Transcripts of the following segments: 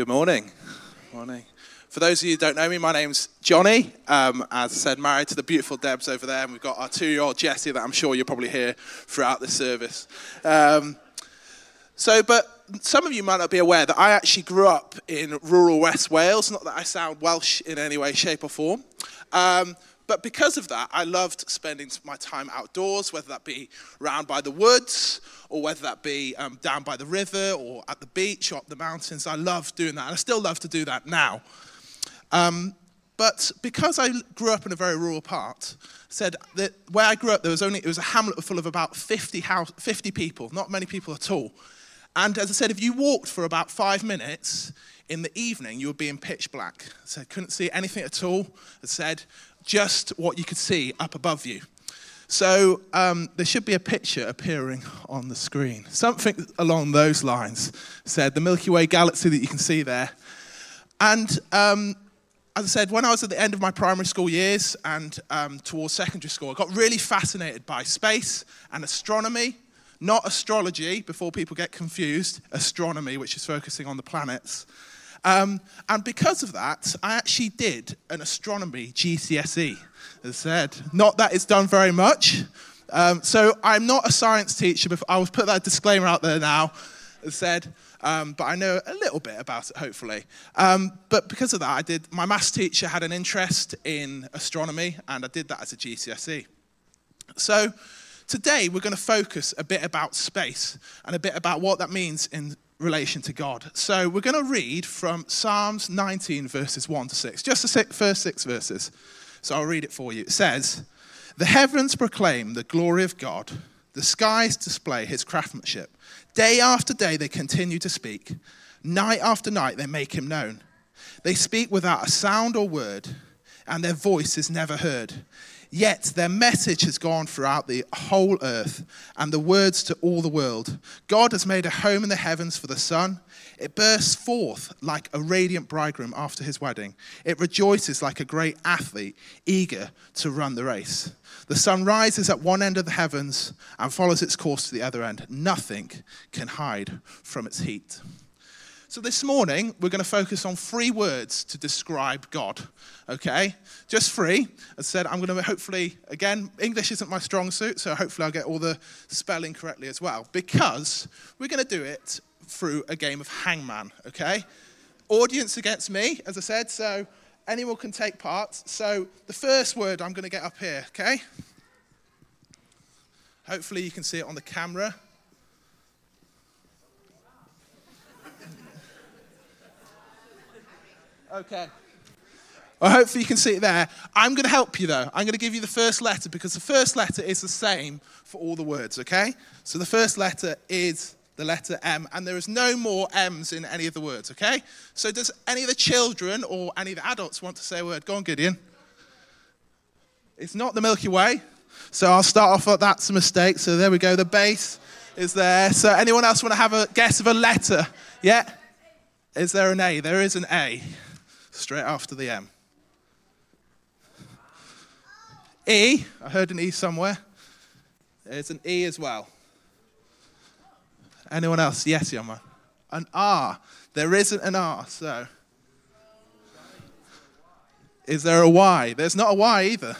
Good morning. Morning. For those of you who don't know me, my name's Jonny. Um, as I said, married to the beautiful Debs over there, and we've got our two-year-old Jessie that I'm sure you'll probably hear throughout the service. Um, so, but some of you might not be aware that I actually grew up in rural West Wales. Not that I sound Welsh in any way, shape, or form. Um, but because of that, I loved spending my time outdoors, whether that be round by the woods, or whether that be um, down by the river, or at the beach, or up the mountains. I loved doing that, and I still love to do that now. Um, but because I grew up in a very rural part, said that where I grew up, there was only it was a hamlet full of about 50, house, 50 people, not many people at all. And as I said, if you walked for about five minutes in the evening, you would be in pitch black. So couldn't see anything at all. I said just what you could see up above you. So um, there should be a picture appearing on the screen. Something along those lines said the Milky Way galaxy that you can see there. And um, as I said, when I was at the end of my primary school years and um, towards secondary school, I got really fascinated by space and astronomy, not astrology, before people get confused, astronomy, which is focusing on the planets. Um, and because of that, I actually did an astronomy GCSE, as said. Not that it's done very much. Um, so I'm not a science teacher, but I will put that disclaimer out there now, as said. Um, but I know a little bit about it, hopefully. Um, but because of that, I did. My maths teacher had an interest in astronomy, and I did that as a GCSE. So today we're going to focus a bit about space and a bit about what that means in relation to God. So we're going to read from Psalms 19, verses 1 to 6, just the first six verses. So I'll read it for you. It says, The heavens proclaim the glory of God, the skies display his craftsmanship. Day after day they continue to speak, night after night they make him known. They speak without a sound or word, and their voice is never heard. Yet their message has gone throughout the whole earth and the words to all the world. God has made a home in the heavens for the sun. It bursts forth like a radiant bridegroom after his wedding. It rejoices like a great athlete eager to run the race. The sun rises at one end of the heavens and follows its course to the other end. Nothing can hide from its heat. So this morning, we're going to focus on three words to describe God. Okay? Just three. As I said, I'm going to hopefully, again, English isn't my strong suit, so hopefully I'll get all the spelling correctly as well. Because we're going to do it through a game of hangman. Okay? Audience against me, as I said, so anyone can take part. So the first word I'm going to get up here, okay? Hopefully you can see it on the camera. Okay. Well, hopefully you can see it there. I'm going to help you though. I'm going to give you the first letter because the first letter is the same for all the words, okay? So the first letter is the letter M, and there is no more M's in any of the words, okay? So does any of the children or any of the adults want to say a word? Go on, Gideon. It's not the Milky Way. So I'll start off at that's a mistake. So there we go. The base is there. So anyone else want to have a guess of a letter? Yeah? Is there an A? There is an A straight after the M. E, I heard an E somewhere. There's an E as well. Anyone else? Yes, young man. An R. There isn't an R, so. Is there a Y? There's not a Y either.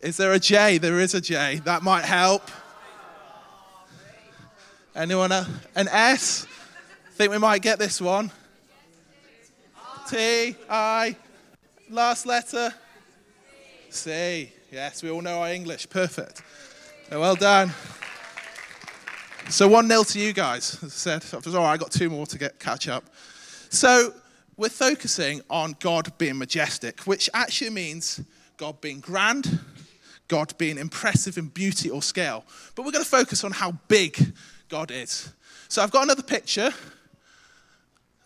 Is there a J? There is a J. That might help. Anyone? Else? An S? Think we might get this one. T, I, last letter, C. Yes, we all know our English. Perfect. Well done. So 1 0 to you guys. As I said, all right, I got two more to get catch up. So we're focusing on God being majestic, which actually means God being grand, God being impressive in beauty or scale. But we're going to focus on how big God is. So I've got another picture,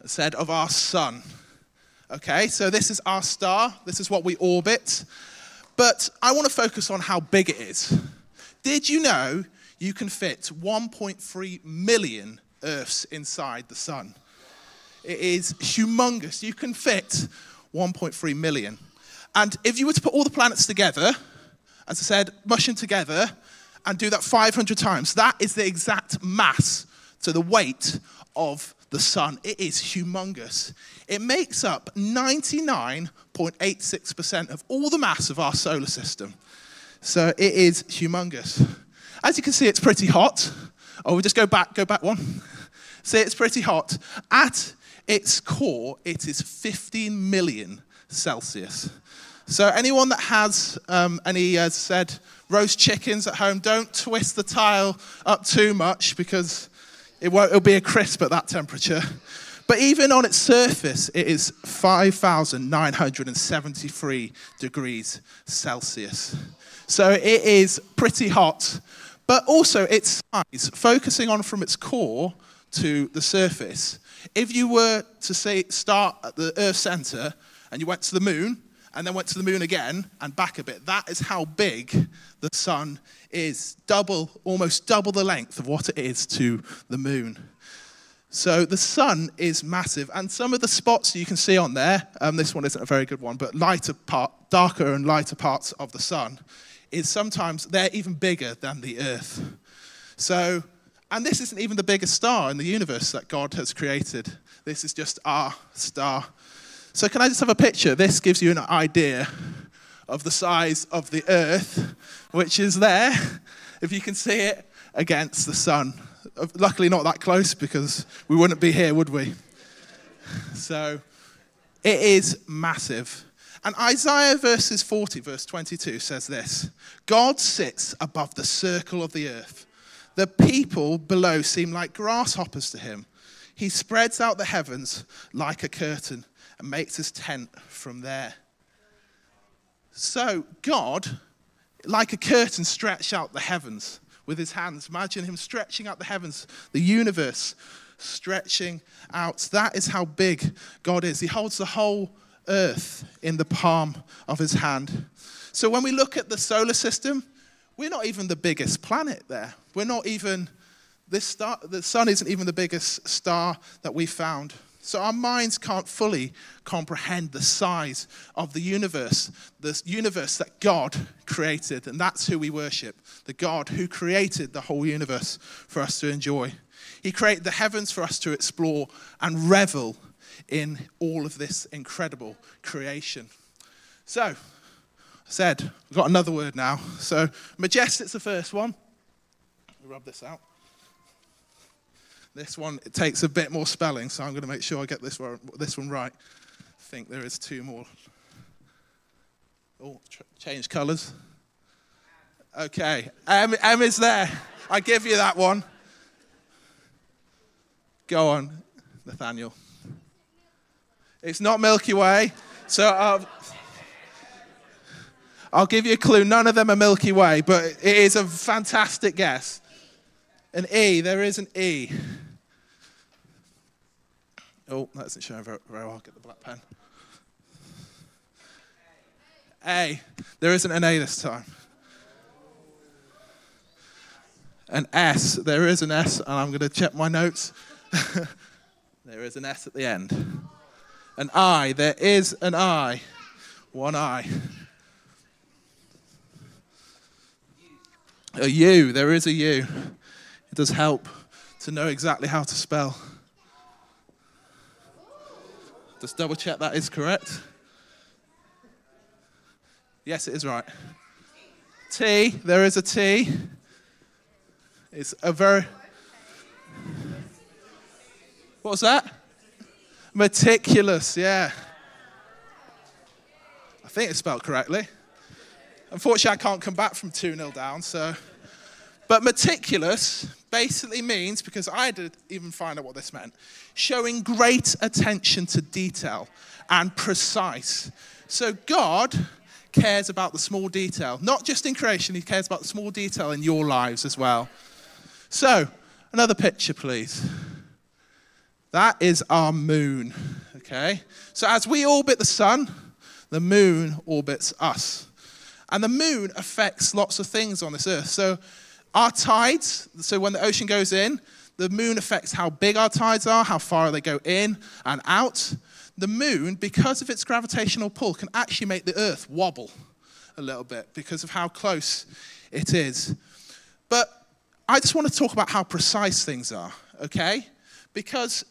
I said, of our sun. Okay, so this is our star, this is what we orbit. But I want to focus on how big it is. Did you know you can fit 1.3 million Earths inside the sun? It is humongous. You can fit 1.3 million. And if you were to put all the planets together, as I said, mush them together and do that 500 times, that is the exact mass to the weight of the sun. It is humongous. It makes up 99.86% of all the mass of our solar system. So it is humongous. As you can see, it's pretty hot. Oh, we just go back, go back one. See, it's pretty hot. At its core, it is 15 million Celsius. So anyone that has um, any, as said, roast chickens at home, don't twist the tile up too much because it won't, it'll be a crisp at that temperature. But even on its surface, it is 5,973 degrees Celsius. So it is pretty hot. But also its size, focusing on from its core to the surface. If you were to say start at the Earth's center and you went to the moon, and then went to the moon again and back a bit. That is how big the sun is. Double, almost double the length of what it is to the moon. So the sun is massive, and some of the spots you can see on there, um, this one isn't a very good one, but lighter part, darker and lighter parts of the sun, is sometimes they're even bigger than the Earth. So, and this isn't even the biggest star in the universe that God has created. This is just our star. So, can I just have a picture? This gives you an idea of the size of the earth, which is there, if you can see it, against the sun. Uh, luckily, not that close because we wouldn't be here, would we? So, it is massive. And Isaiah verses 40, verse 22 says this God sits above the circle of the earth. The people below seem like grasshoppers to him. He spreads out the heavens like a curtain and makes his tent from there. So, God, like a curtain, stretched out the heavens with his hands. Imagine him stretching out the heavens, the universe stretching out. That is how big God is. He holds the whole earth in the palm of his hand. So, when we look at the solar system, we're not even the biggest planet there. We're not even, this star, the sun isn't even the biggest star that we found. So our minds can't fully comprehend the size of the universe, the universe that God created. And that's who we worship the God who created the whole universe for us to enjoy. He created the heavens for us to explore and revel in all of this incredible creation. So, I said, we've got another word now. So, majestic's the first one. Rub this out. This one it takes a bit more spelling, so I'm going to make sure I get this one, this one right. I think there is two more. Oh, change colours. Okay, M, M is there. I give you that one. Go on, Nathaniel. It's not Milky Way, so I'll give you a clue. None of them are Milky Way, but it is a fantastic guess. An E, there is an E. Oh, that isn't showing very, very well. I'll get the black pen. A. There isn't an A this time. An S. There is an S, and I'm going to check my notes. there is an S at the end. An I. There is an I. One I. A U. There is a U. It does help to know exactly how to spell. Just double check that is correct. Yes, it is right. T, there is a T. It's a very. What was that? Meticulous, yeah. I think it's spelled correctly. Unfortunately, I can't come back from 2 0 down, so. But meticulous basically means, because I didn't even find out what this meant, showing great attention to detail and precise. So God cares about the small detail, not just in creation, He cares about the small detail in your lives as well. So, another picture, please. That is our moon, okay? So, as we orbit the sun, the moon orbits us. And the moon affects lots of things on this earth. So, our tides, so when the ocean goes in, the moon affects how big our tides are, how far they go in and out. The moon, because of its gravitational pull, can actually make the earth wobble a little bit because of how close it is. But I just want to talk about how precise things are, okay? Because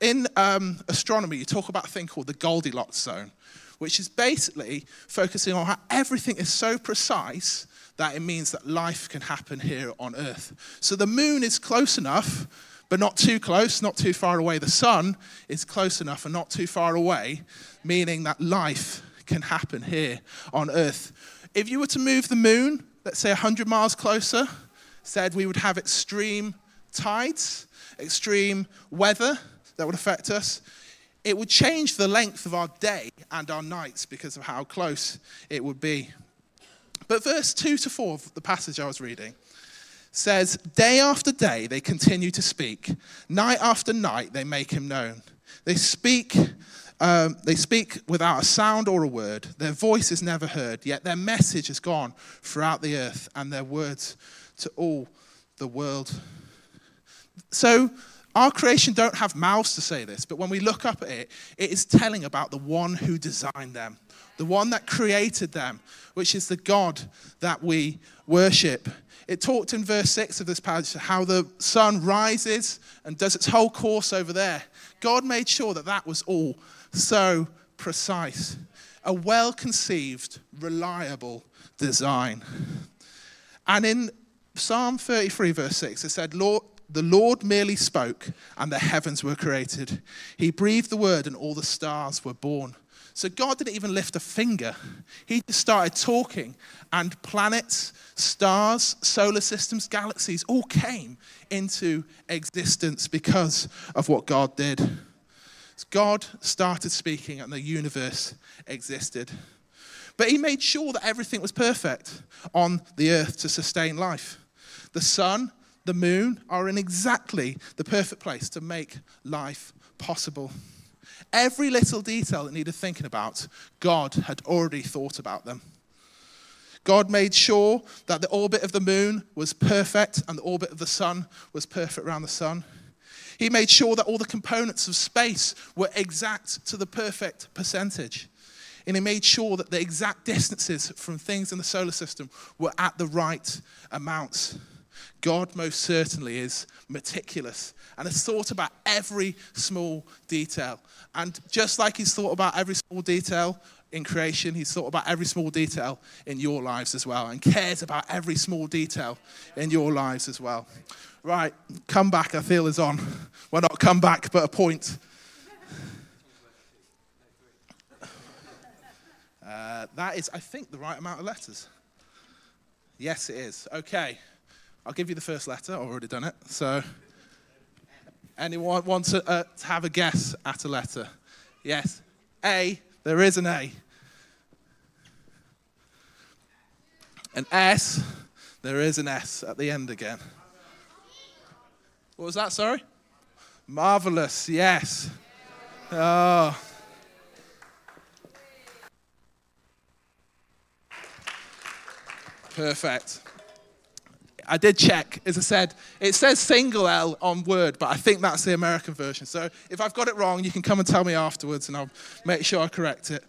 in um, astronomy, you talk about a thing called the Goldilocks zone, which is basically focusing on how everything is so precise that it means that life can happen here on Earth. So the moon is close enough, but not too close, not too far away. The sun is close enough and not too far away, meaning that life can happen here on Earth. If you were to move the moon, let's say 100 miles closer, said we would have extreme tides, extreme weather that would affect us. It would change the length of our day and our nights because of how close it would be. But verse 2 to 4 of the passage I was reading says, Day after day they continue to speak, night after night they make him known. They speak. Um, they speak without a sound or a word. Their voice is never heard, yet their message has gone throughout the earth and their words to all the world. So, our creation don't have mouths to say this, but when we look up at it, it is telling about the one who designed them, the one that created them, which is the God that we worship. It talked in verse 6 of this passage how the sun rises and does its whole course over there. God made sure that that was all so precise. A well conceived, reliable design. And in Psalm 33, verse 6, it said, Lord, the Lord merely spoke, and the heavens were created. He breathed the word, and all the stars were born. So God didn't even lift a finger. He just started talking, and planets, stars, solar systems, galaxies all came into existence because of what God did. God started speaking, and the universe existed. But He made sure that everything was perfect on the earth to sustain life. The sun, the moon are in exactly the perfect place to make life possible. Every little detail that needed thinking about, God had already thought about them. God made sure that the orbit of the moon was perfect and the orbit of the sun was perfect around the sun. He made sure that all the components of space were exact to the perfect percentage. And he made sure that the exact distances from things in the solar system were at the right amounts. God most certainly is meticulous and has thought about every small detail. And just like he's thought about every small detail in creation, he's thought about every small detail in your lives as well and cares about every small detail in your lives as well. Right, come back, I feel is on. Well, not come back, but a point. Uh, that is, I think, the right amount of letters. Yes, it is. Okay. I'll give you the first letter. I've already done it. So, anyone want to, uh, to have a guess at a letter? Yes. A. There is an A. An S. There is an S at the end again. What was that? Sorry. Marvelous. Yes. Oh. Perfect. I did check, as I said, it says single L on Word, but I think that's the American version. So if I've got it wrong, you can come and tell me afterwards and I'll make sure I correct it.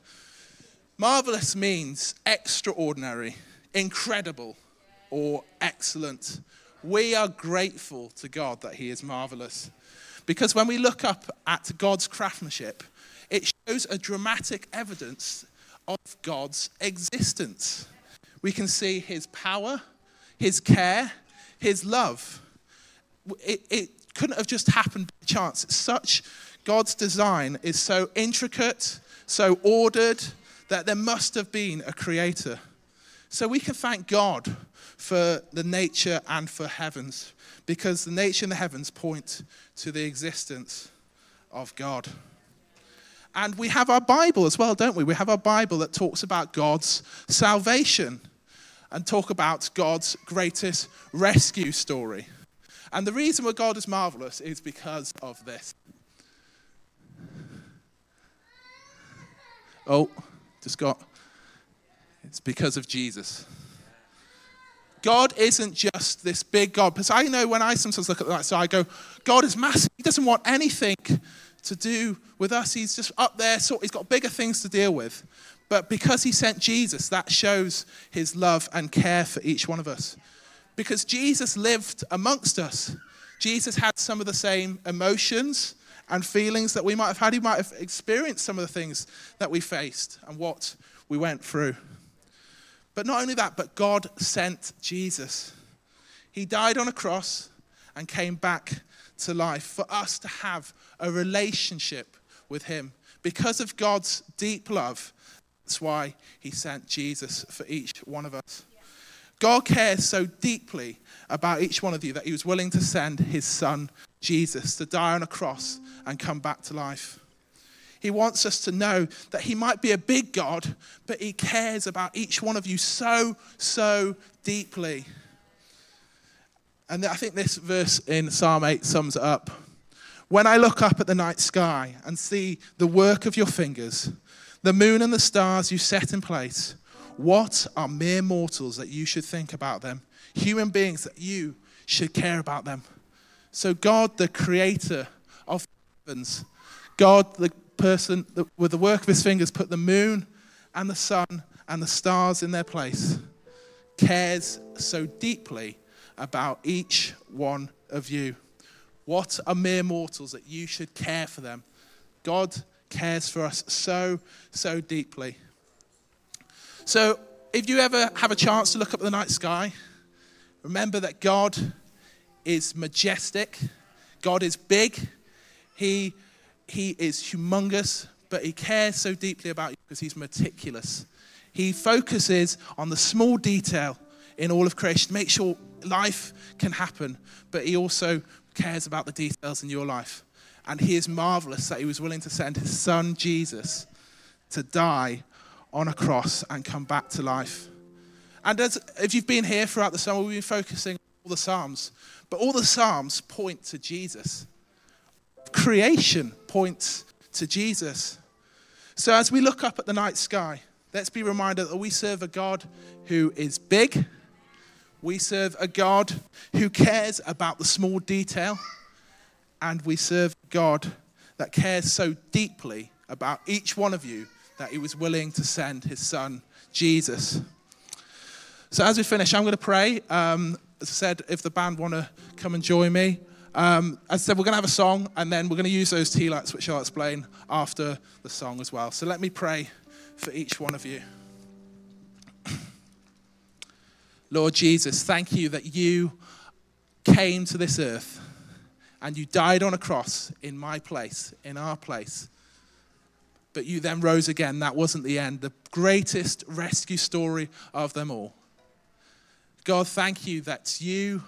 Marvelous means extraordinary, incredible, or excellent. We are grateful to God that He is marvelous. Because when we look up at God's craftsmanship, it shows a dramatic evidence of God's existence. We can see His power his care, his love. It, it couldn't have just happened by chance. Such, God's design is so intricate, so ordered, that there must have been a creator. So we can thank God for the nature and for heavens, because the nature and the heavens point to the existence of God. And we have our Bible as well, don't we? We have our Bible that talks about God's salvation and talk about God's greatest rescue story. And the reason why God is marvelous is because of this. Oh, just got. It's because of Jesus. God isn't just this big God. Because I know when I sometimes look at that, so I go, God is massive. He doesn't want anything to do with us. He's just up there, so he's got bigger things to deal with. But because he sent Jesus, that shows his love and care for each one of us. Because Jesus lived amongst us, Jesus had some of the same emotions and feelings that we might have had. He might have experienced some of the things that we faced and what we went through. But not only that, but God sent Jesus. He died on a cross and came back to life for us to have a relationship with Him. Because of God's deep love, that's why He sent Jesus for each one of us. God cares so deeply about each one of you that He was willing to send His Son, Jesus, to die on a cross and come back to life. He wants us to know that He might be a big God, but He cares about each one of you so, so deeply. And I think this verse in Psalm 8 sums it up. When I look up at the night sky and see the work of your fingers, the moon and the stars you set in place, what are mere mortals that you should think about them? Human beings that you should care about them. So, God, the creator of heavens, God, the person that, with the work of his fingers, put the moon and the sun and the stars in their place, cares so deeply about each one of you. What are mere mortals that you should care for them? God cares for us so, so deeply. So, if you ever have a chance to look up at the night sky, remember that God is majestic, God is big, He he is humongous, but he cares so deeply about you because he's meticulous. He focuses on the small detail in all of creation to make sure life can happen, but he also cares about the details in your life. And he is marvelous that he was willing to send his son Jesus to die on a cross and come back to life. And as, if you've been here throughout the summer, we've been focusing on all the Psalms, but all the Psalms point to Jesus creation points to Jesus. So as we look up at the night sky, let's be reminded that we serve a God who is big. We serve a God who cares about the small detail. And we serve God that cares so deeply about each one of you that he was willing to send his son, Jesus. So as we finish, I'm going to pray. Um, as I said, if the band want to come and join me. Um, as I said, we're going to have a song, and then we're going to use those tea lights, which I'll explain after the song as well. So let me pray for each one of you. Lord Jesus, thank you that you came to this earth and you died on a cross in my place, in our place. But you then rose again. That wasn't the end. The greatest rescue story of them all. God, thank you that you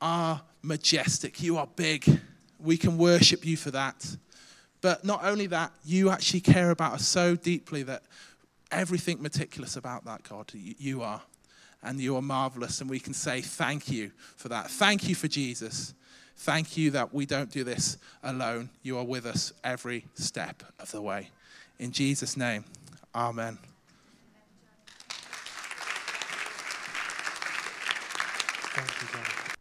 are majestic. You are big. We can worship you for that. But not only that, you actually care about us so deeply that everything meticulous about that, God, you are. And you are marvelous. And we can say thank you for that. Thank you for Jesus. Thank you that we don't do this alone. You are with us every step of the way. In Jesus' name, amen.